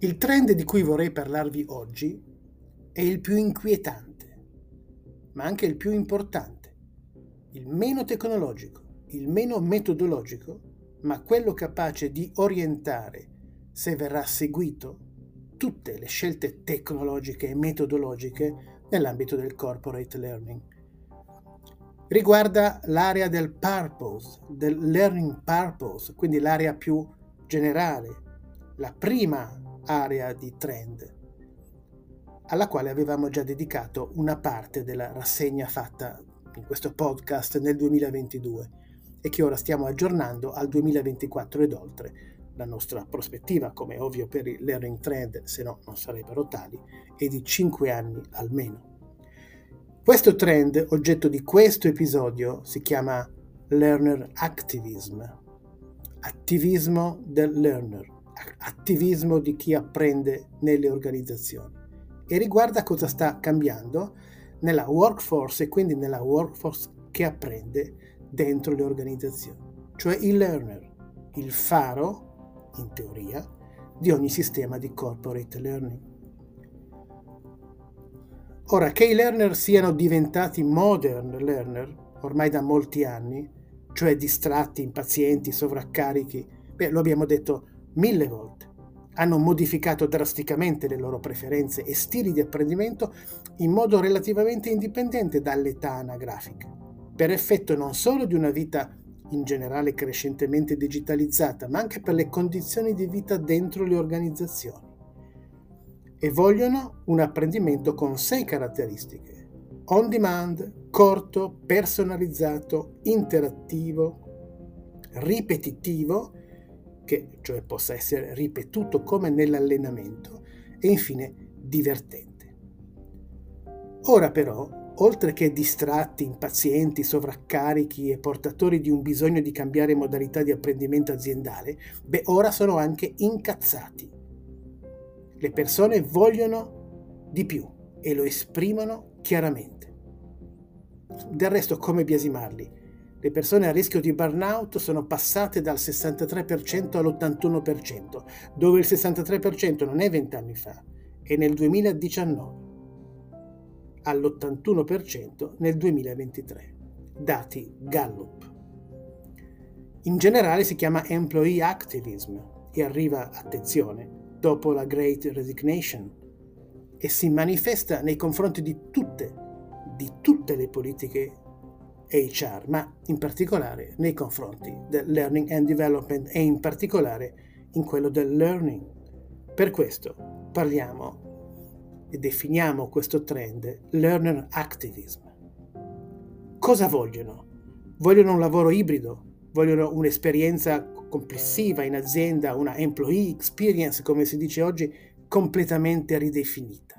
Il trend di cui vorrei parlarvi oggi è il più inquietante, ma anche il più importante, il meno tecnologico, il meno metodologico, ma quello capace di orientare, se verrà seguito, tutte le scelte tecnologiche e metodologiche nell'ambito del corporate learning. Riguarda l'area del purpose, del learning purpose, quindi l'area più generale, la prima area di trend, alla quale avevamo già dedicato una parte della rassegna fatta in questo podcast nel 2022 e che ora stiamo aggiornando al 2024 ed oltre. La nostra prospettiva, come ovvio per i learning trend, se no non sarebbero tali, è di 5 anni almeno. Questo trend, oggetto di questo episodio, si chiama Learner Activism, attivismo del learner attivismo di chi apprende nelle organizzazioni e riguarda cosa sta cambiando nella workforce e quindi nella workforce che apprende dentro le organizzazioni, cioè il learner, il faro, in teoria, di ogni sistema di corporate learning. Ora, che i learner siano diventati modern learner ormai da molti anni, cioè distratti, impazienti, sovraccarichi, beh, lo abbiamo detto mille volte. Hanno modificato drasticamente le loro preferenze e stili di apprendimento in modo relativamente indipendente dall'età anagrafica, per effetto non solo di una vita in generale crescentemente digitalizzata, ma anche per le condizioni di vita dentro le organizzazioni. E vogliono un apprendimento con sei caratteristiche. On demand, corto, personalizzato, interattivo, ripetitivo che cioè possa essere ripetuto come nell'allenamento e infine divertente. Ora però, oltre che distratti, impazienti, sovraccarichi e portatori di un bisogno di cambiare modalità di apprendimento aziendale, beh, ora sono anche incazzati. Le persone vogliono di più e lo esprimono chiaramente. Del resto, come biasimarli? Le persone a rischio di burnout sono passate dal 63% all'81%, dove il 63% non è vent'anni fa, è nel 2019, all'81% nel 2023. Dati Gallup. In generale si chiama employee activism e arriva, attenzione, dopo la Great Resignation e si manifesta nei confronti di tutte, di tutte le politiche HR, ma in particolare nei confronti del learning and development e in particolare in quello del learning. Per questo parliamo e definiamo questo trend learner activism. Cosa vogliono? Vogliono un lavoro ibrido, vogliono un'esperienza complessiva in azienda, una employee experience, come si dice oggi, completamente ridefinita.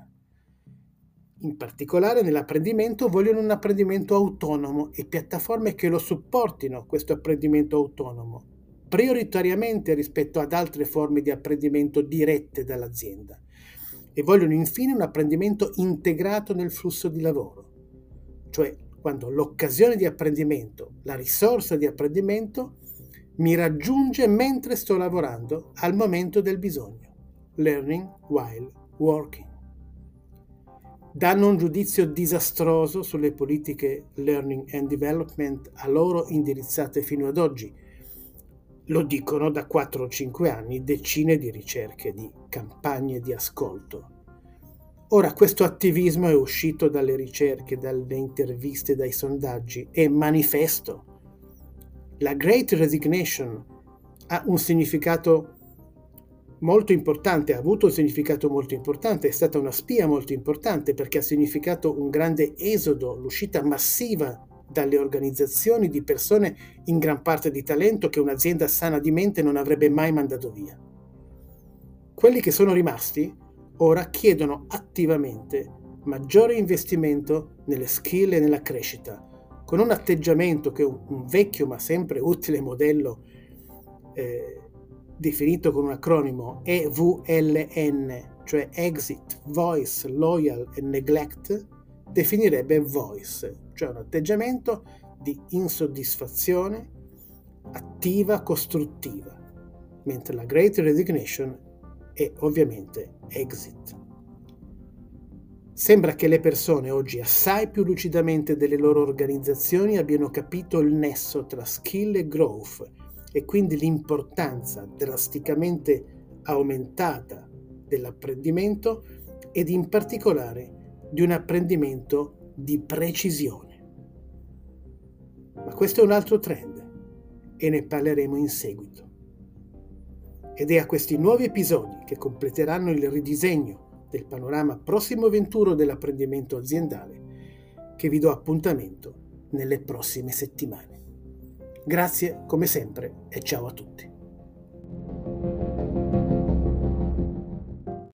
In particolare nell'apprendimento vogliono un apprendimento autonomo e piattaforme che lo supportino questo apprendimento autonomo, prioritariamente rispetto ad altre forme di apprendimento dirette dall'azienda. E vogliono infine un apprendimento integrato nel flusso di lavoro, cioè quando l'occasione di apprendimento, la risorsa di apprendimento, mi raggiunge mentre sto lavorando al momento del bisogno. Learning while working danno un giudizio disastroso sulle politiche learning and development a loro indirizzate fino ad oggi. Lo dicono da 4 o 5 anni decine di ricerche, di campagne di ascolto. Ora questo attivismo è uscito dalle ricerche, dalle interviste, dai sondaggi, è manifesto. La Great Resignation ha un significato molto importante, ha avuto un significato molto importante, è stata una spia molto importante perché ha significato un grande esodo, l'uscita massiva dalle organizzazioni di persone in gran parte di talento che un'azienda sana di mente non avrebbe mai mandato via. Quelli che sono rimasti ora chiedono attivamente maggiore investimento nelle skill e nella crescita, con un atteggiamento che un, vecchio ma sempre utile modello eh, definito con un acronimo EVLN, cioè Exit, Voice, Loyal e Neglect, definirebbe Voice, cioè un atteggiamento di insoddisfazione attiva costruttiva, mentre la Great Resignation e ovviamente exit. Sembra che le persone oggi assai più lucidamente delle loro organizzazioni abbiano capito il nesso tra skill e growth e quindi l'importanza drasticamente aumentata dell'apprendimento ed in particolare di un apprendimento di precisione. Ma questo è un altro trend e ne parleremo in seguito. Ed è a questi nuovi episodi che completeranno il ridisegno del panorama prossimo venturo dell'apprendimento aziendale che vi do appuntamento nelle prossime settimane. Grazie come sempre e ciao a tutti.